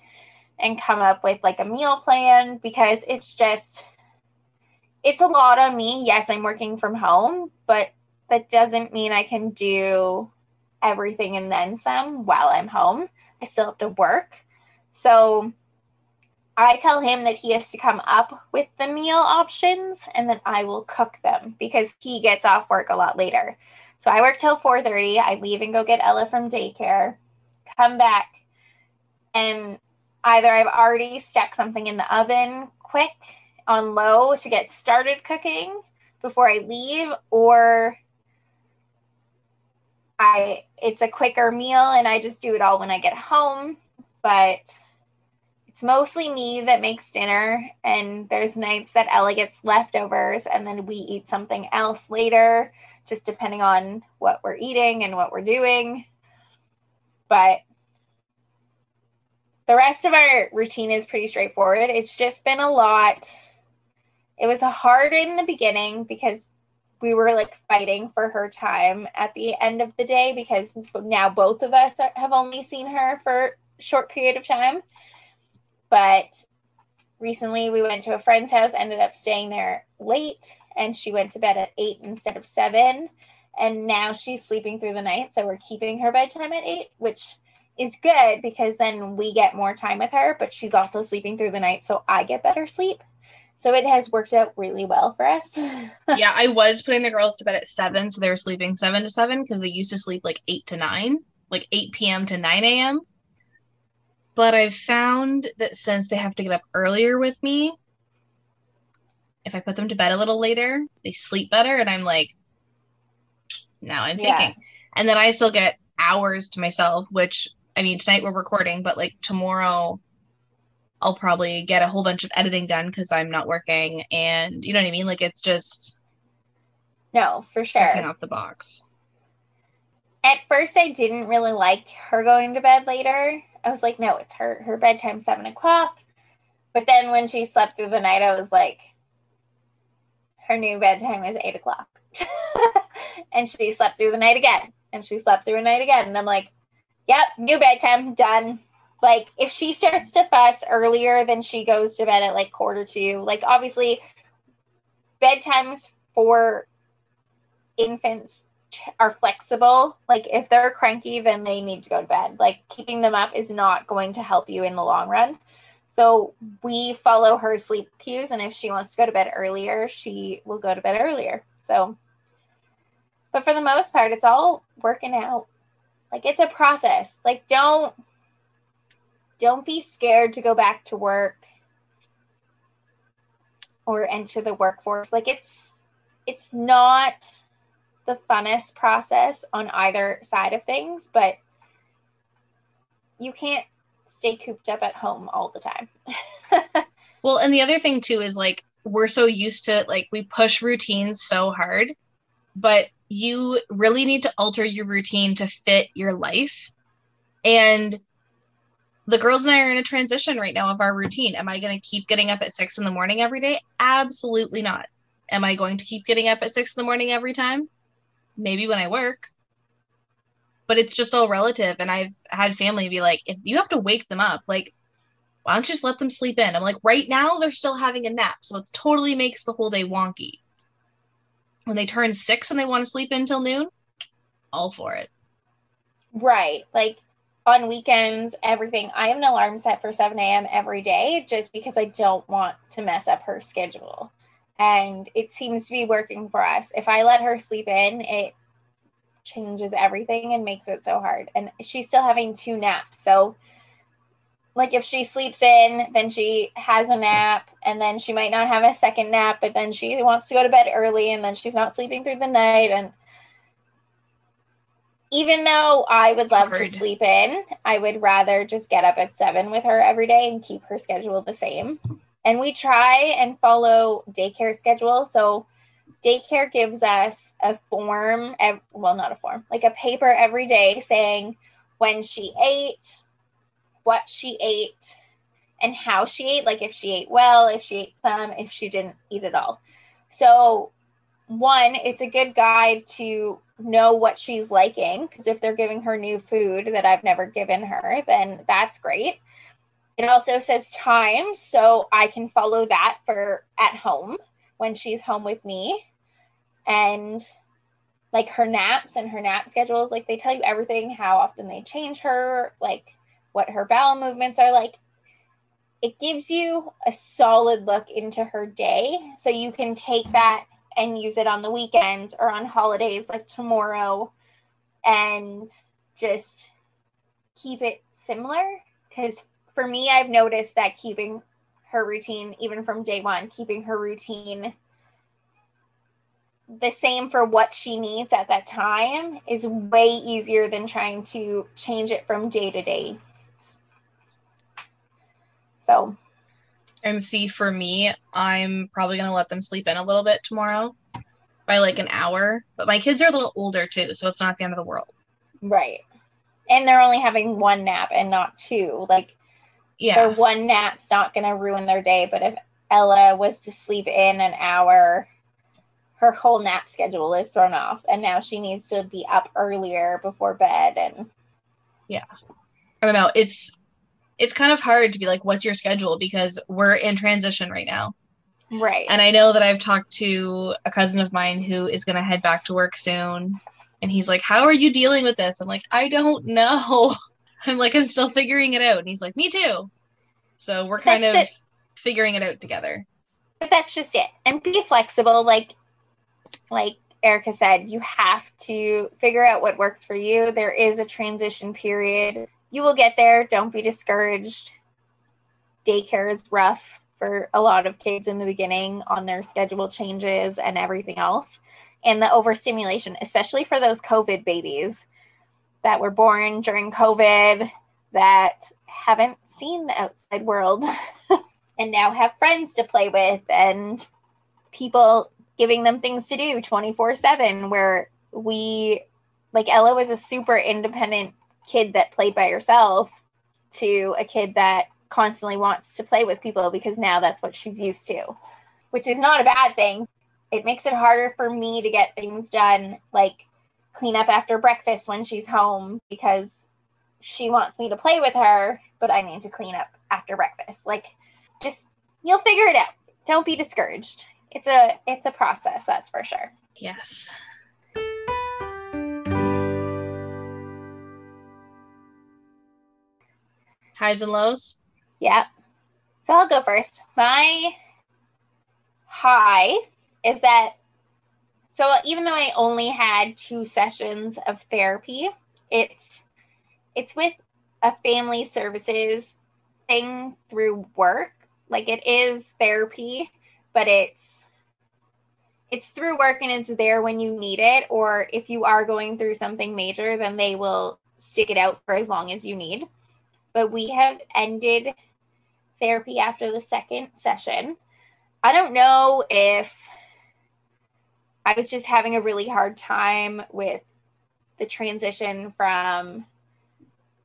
and come up with like a meal plan because it's just it's a lot on me. Yes, I'm working from home, but that doesn't mean I can do everything and then some while I'm home. I still have to work. So I tell him that he has to come up with the meal options and then I will cook them because he gets off work a lot later. So I work till 4:30. I leave and go get Ella from daycare, come back, and either I've already stuck something in the oven quick on low to get started cooking before I leave, or I it's a quicker meal and I just do it all when I get home. But it's mostly me that makes dinner, and there's nights that Ella gets leftovers, and then we eat something else later, just depending on what we're eating and what we're doing. But the rest of our routine is pretty straightforward. It's just been a lot. It was hard in the beginning because we were like fighting for her time at the end of the day because now both of us have only seen her for short period of time. But recently we went to a friend's house, ended up staying there late, and she went to bed at eight instead of seven. And now she's sleeping through the night. So we're keeping her bedtime at eight, which is good because then we get more time with her, but she's also sleeping through the night. So I get better sleep. So it has worked out really well for us. yeah, I was putting the girls to bed at seven, so they were sleeping seven to seven because they used to sleep like eight to nine, like 8 p.m. to 9 a.m. But I've found that since they have to get up earlier with me, if I put them to bed a little later, they sleep better. And I'm like, now I'm Yeah. thinking. And then I still get hours to myself, which I mean, tonight we're recording, but like tomorrow, I'll probably get a whole bunch of editing done because I'm not working. And you know what I mean? Like, it's just no, for sure. off the box. At first, I didn't really like her going to bed later. I was like, no, it's her her bedtime seven o'clock. But then when she slept through the night, I was like, her new bedtime is eight o'clock. and she slept through the night again. And she slept through a night again. And I'm like, yep, new bedtime, done. Like if she starts to fuss earlier than she goes to bed at like quarter to, like obviously bedtimes for infants are flexible. Like if they're cranky, then they need to go to bed. Like keeping them up is not going to help you in the long run. So we follow her sleep cues, and if she wants to go to bed earlier, she will go to bed earlier. So, but for the most part, it's all working out. Like it's a process. Like don't don't be scared to go back to work or enter the workforce. Like it's it's not the funnest process on either side of things, but you can't stay cooped up at home all the time. Well, and the other thing too is like we're so used to like we push routines so hard, but you really need to alter your routine to fit your life. And the girls and I are in a transition right now of our routine. Am I going to keep getting up at six in the morning every day? Absolutely not. Am I going to keep getting up at six in the morning every time? Maybe when I work. But it's just all relative. And I've had family be like, if you have to wake them up, like why don't you just let them sleep in? I'm like, right now they're still having a nap, so it totally makes the whole day wonky. When they turn six and they want to sleep in till noon, all for it. Right. Like on weekends, everything. I have an alarm set for 7 a.m. every day just because I don't want to mess up her schedule. And it seems to be working for us. If I let her sleep in, it changes everything and makes it so hard. And she's still having two naps. So, like, if she sleeps in, then she has a nap, and then she might not have a second nap, but then she wants to go to bed early, and then she's not sleeping through the night. And even though I would love Hard. to sleep in, I would rather just get up at seven with her every day and keep her schedule the same. And we try and follow daycare schedule. So daycare gives us a form, well, not a form, like a paper every day saying when she ate, what she ate, and how she ate. Like if she ate well, if she ate some, if she didn't eat at all. So, one, it's a good guide to know what she's liking because if they're giving her new food that I've never given her, then that's great. It also says time, so I can follow that for at home when she's home with me. And like her naps and her nap schedules, like they tell you everything, how often they change her, like what her bowel movements are like. It gives you a solid look into her day so you can take that and use it on the weekends or on holidays like tomorrow and just keep it similar because for me i've noticed that keeping her routine even from day one keeping her routine the same for what she needs at that time is way easier than trying to change it from day to day so and see, for me, I'm probably going to let them sleep in a little bit tomorrow by like an hour. But my kids are a little older too, so it's not the end of the world. Right. And they're only having one nap and not two. Like, yeah. Their one nap's not going to ruin their day. But if Ella was to sleep in an hour, her whole nap schedule is thrown off. And now she needs to be up earlier before bed. And yeah. I don't know. It's it's kind of hard to be like, what's your schedule? Because we're in transition right now. Right. And I know that I've talked to a cousin of mine who is going to head back to work soon. And he's like, How are you dealing with this? I'm like, I don't know. I'm like, I'm still figuring it out. And he's like, Me too. So we're kind that's of just, figuring it out together. But that's just it. And be flexible. Like, like Erica said, you have to figure out what works for you. There is a transition period you will get there. Don't be discouraged. Daycare is rough for a lot of kids in the beginning on their schedule changes and everything else. And the overstimulation, especially for those COVID babies that were born during COVID that haven't seen the outside world and now have friends to play with and people giving them things to do 24 7 where we like ella was a super independent kid that played by herself to a kid that constantly wants to play with people because now that's what she's used to, which is not a bad thing. It makes it harder for me to get things done, like clean up after breakfast when she's home because she wants me to play with her, but I need to clean up after breakfast. Like just you'll figure it out. Don't be discouraged. It's a it's a process, that's for sure. Yes. Highs and lows? Yeah. So I'll go first. My high is that so even though I only had two sessions of therapy, it's it's with a family services thing through work. Like it is therapy, but it's it's through work and it's there when you need it or if you are going through something major then they will stick it out for as long as you need but we have ended therapy after the second session. I don't know if I was just having a really hard time with the transition from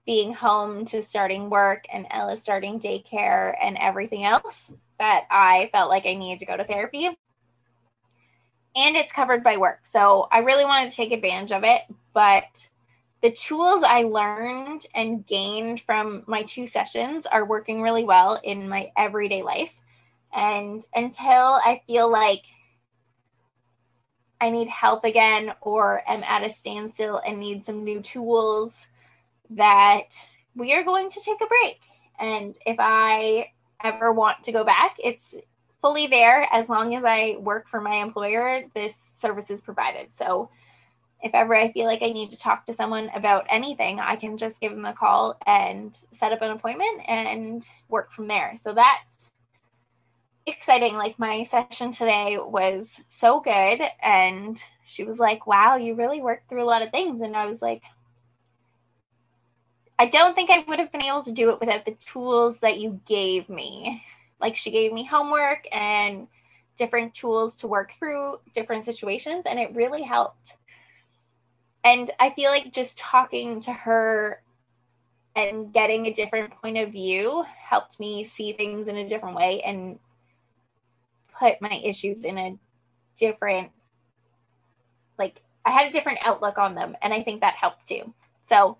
being home to starting work and Ella starting daycare and everything else that I felt like I needed to go to therapy. And it's covered by work. So I really wanted to take advantage of it, but the tools I learned and gained from my two sessions are working really well in my everyday life. And until I feel like I need help again or am at a standstill and need some new tools, that we are going to take a break. And if I ever want to go back, it's fully there as long as I work for my employer. This service is provided. So if ever I feel like I need to talk to someone about anything, I can just give them a call and set up an appointment and work from there. So that's exciting. Like my session today was so good. And she was like, wow, you really worked through a lot of things. And I was like, I don't think I would have been able to do it without the tools that you gave me. Like she gave me homework and different tools to work through different situations, and it really helped. And I feel like just talking to her and getting a different point of view helped me see things in a different way and put my issues in a different like I had a different outlook on them and I think that helped too. So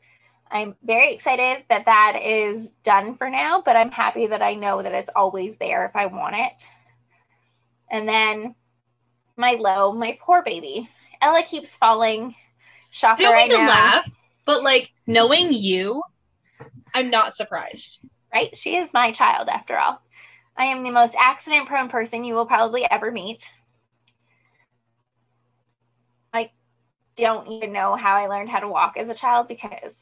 I'm very excited that that is done for now, but I'm happy that I know that it's always there if I want it. And then my low, my poor baby. Ella keeps falling. Shocker, I to know. laugh, but like knowing you, I'm not surprised. Right? She is my child after all. I am the most accident prone person you will probably ever meet. I don't even know how I learned how to walk as a child because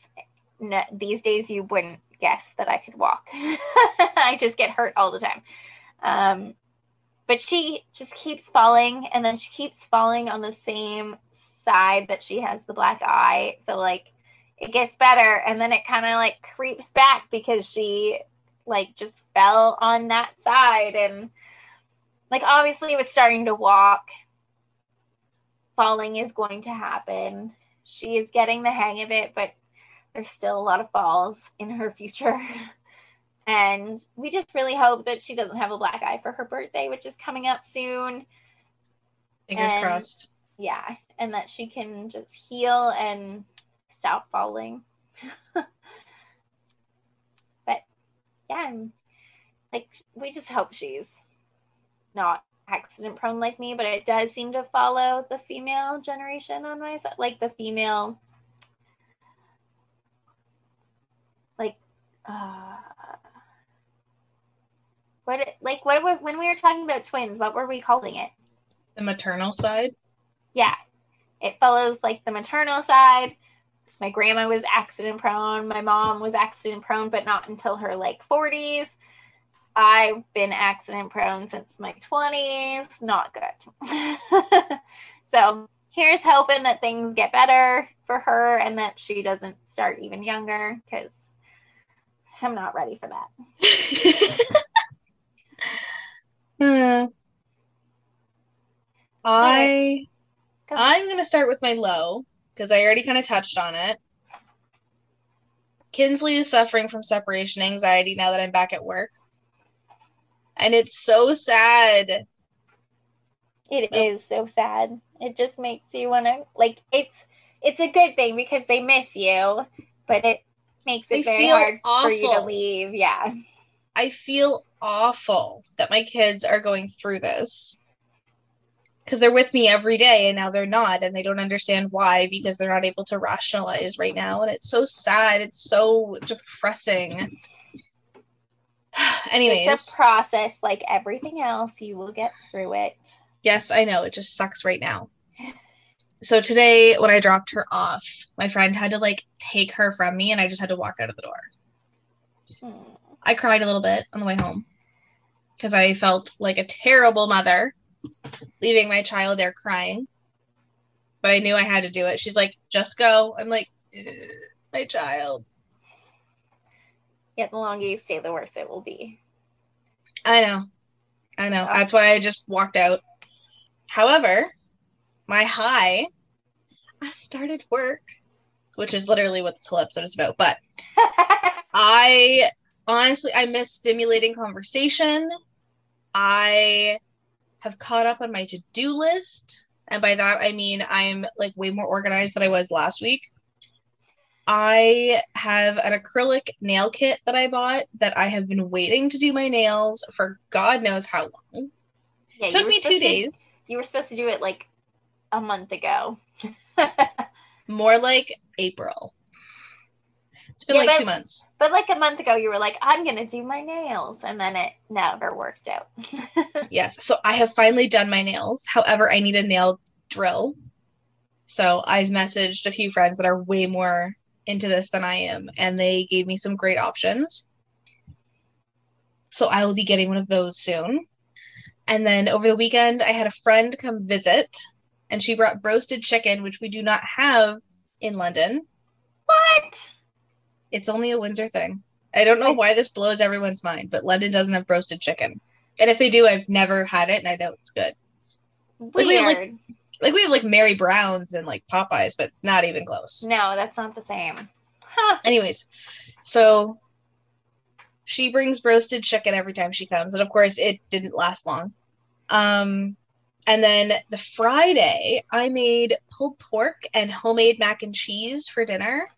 no, these days you wouldn't guess that I could walk. I just get hurt all the time. Um, but she just keeps falling and then she keeps falling on the same side that she has the black eye. So like it gets better and then it kind of like creeps back because she like just fell on that side and like obviously with starting to walk falling is going to happen. She is getting the hang of it, but there's still a lot of falls in her future. And we just really hope that she doesn't have a black eye for her birthday, which is coming up soon. Fingers And- crossed. Yeah. And that she can just heal and stop falling. yeah, I'm, like we just hope she's not accident prone like me, but it does seem to follow the female generation on my side, like the female, like, uh, what, it- like, what, when we were talking about twins, what were we calling it? The maternal side. yeah, it follows like the maternal side. My grandma was accident prone. My mom was accident prone, but not until her like 40s. I've been accident prone since my 20s. Not good. so here's hoping that things get better for her and that she doesn't start even younger because I'm not ready for that. Hmm. I Go. I'm gonna start with my low because I already kind of touched on it. Kinsley is suffering from separation anxiety now that I'm back at work. And it's so sad. It is so sad. It just makes you want to like it's it's a good thing because they miss you, but it makes it They very hard for you to leave. Yeah. I feel awful that my kids are going through this. Because they're with me every day and now they're not, and they don't understand why because they're not able to rationalize right now. And it's so sad. It's so depressing. Anyways, It's a process like everything else. You will get through it. yes, I know. It just sucks right now. So today, when I dropped her off, my friend had to like take her from me, and I just had to walk out of the door. Hmm. I cried a little bit on the way home because I felt like a terrible mother leaving my child there crying. But I knew I had to do it. She's like, just go. I'm like, my child. Yet the longer you stay, the worse it will be. I know. I know. That's why I just walked out. However, my high, I started work, which is literally what this whole episode is about. But I honestly I miss stimulating conversation. I have caught up on my to-do list. And by that I mean I'm like way more organized than I was last week. I have an acrylic nail kit that I bought that I have been waiting to do my nails for God knows how long. Yeah, Took me two supposed to- days. you were supposed to do it like a month ago. More like April. It's been Yeah, like but- two months. But like a month ago, you were like, I'm going to do my nails. And then it never worked out. Yes. So I have finally done my nails. However, I need a nail drill. So I've messaged a few friends that are way more into this than I am, and they gave me some great options. So I will be getting one of those soon. And then over the weekend, I had a friend come visit, and she brought roasted chicken, which we do not have in London. what? It's only a Windsor thing. I don't know why this blows everyone's mind, but London doesn't have roasted chicken. And if they do, I've never had it, and I know it's good. Weird. we have, like- Like we have like Mary Brown's and like Popeyes, but it's not even close. no, that's not the same. Huh. Anyways, so she brings roasted chicken every time she comes, and of course it didn't last long. Um and then the Friday, I made pulled pork and homemade mac and cheese for dinner.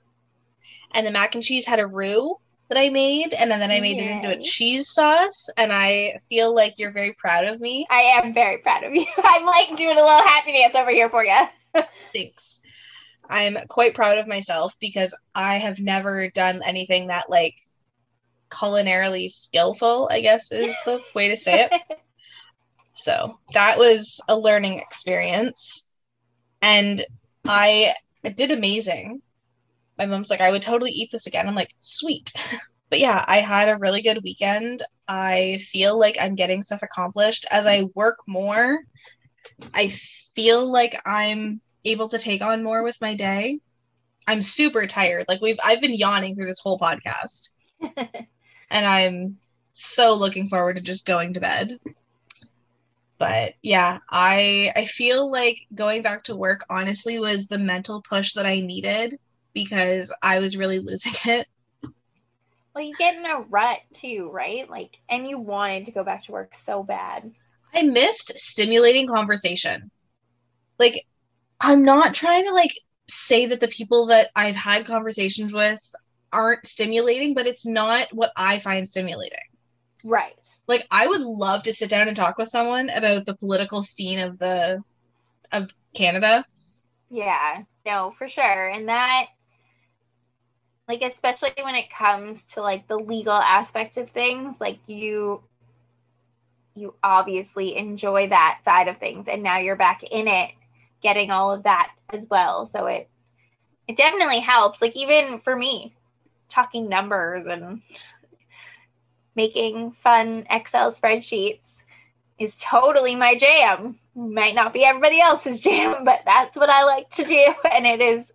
And the mac and cheese had a roux that I made, and then I made it into a cheese sauce. And I feel like you're very proud of me. I am very proud of you. I'm like doing a little happy dance over here for you. Thanks. I'm quite proud of myself because I have never done anything that like culinarily skillful, I guess is the way to say it. So that was a learning experience. And I did amazing. My mom's like, I would totally eat this again. I'm like, sweet. But yeah, I had a really good weekend. I feel like I'm getting stuff accomplished. As I work more, I feel like I'm able to take on more with my day. I'm super tired. Like we've I've been yawning through this whole podcast. and I'm so looking forward to just going to bed. But yeah, I I feel like going back to work honestly was the mental push that I needed because I was really losing it. well, you get in a rut too, right? Like, and you wanted to go back to work so bad. I missed stimulating conversation. Like, I'm not trying to like say that the people that I've had conversations with aren't stimulating, but it's not what I find stimulating. Right. Like, I would love to sit down and talk with someone about the political scene of the of Canada. Yeah, no, for sure. And that, like, especially when it comes to like the legal aspect of things, like you, you obviously enjoy that side of things, and now you're back in it, getting all of that as well. So it, it definitely helps. Like even for me, talking numbers and making fun Excel spreadsheets is totally my jam. Might not be everybody else's jam, but that's what I like to do. And it is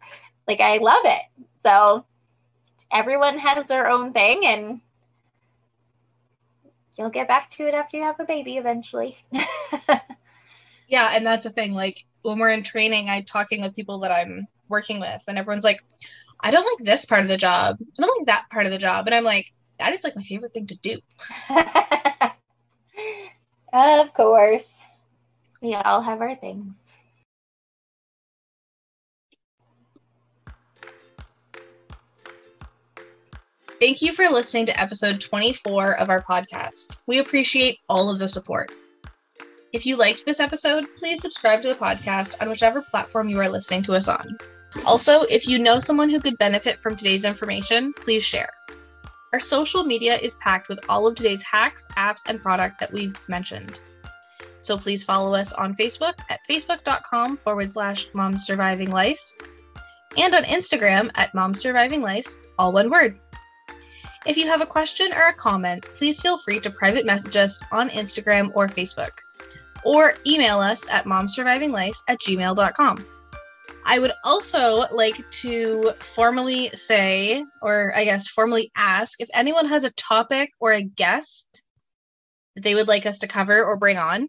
like, I love it. So everyone has their own thing, and you'll get back to it after you have a baby eventually. Yeah, and that's the thing. Like when we're in training, I'm talking with people that I'm working with, and everyone's like, I don't like this part of the job. I don't like that part of the job. And I'm like, that is like my favorite thing to do. of course. We all have our things. Thank you for listening to episode 24 of our podcast. We appreciate all of the support. If you liked this episode, please subscribe to the podcast on whichever platform you are listening to us on. Also, if you know someone who could benefit from today's information, please share. Our social media is packed with all of today's hacks, apps, and product that we've mentioned. So please follow us on Facebook at facebook.com forward slash mom surviving life and on Instagram at mom surviving life, all one word. If you have a question or a comment, please feel free to private message us on Instagram or Facebook, or email us at momsurvivinglife at gmail.com. I would also like to formally say, or I guess formally ask, if anyone has a topic or a guest that they would like us to cover or bring on,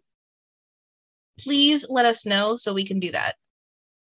please let us know so we can do that.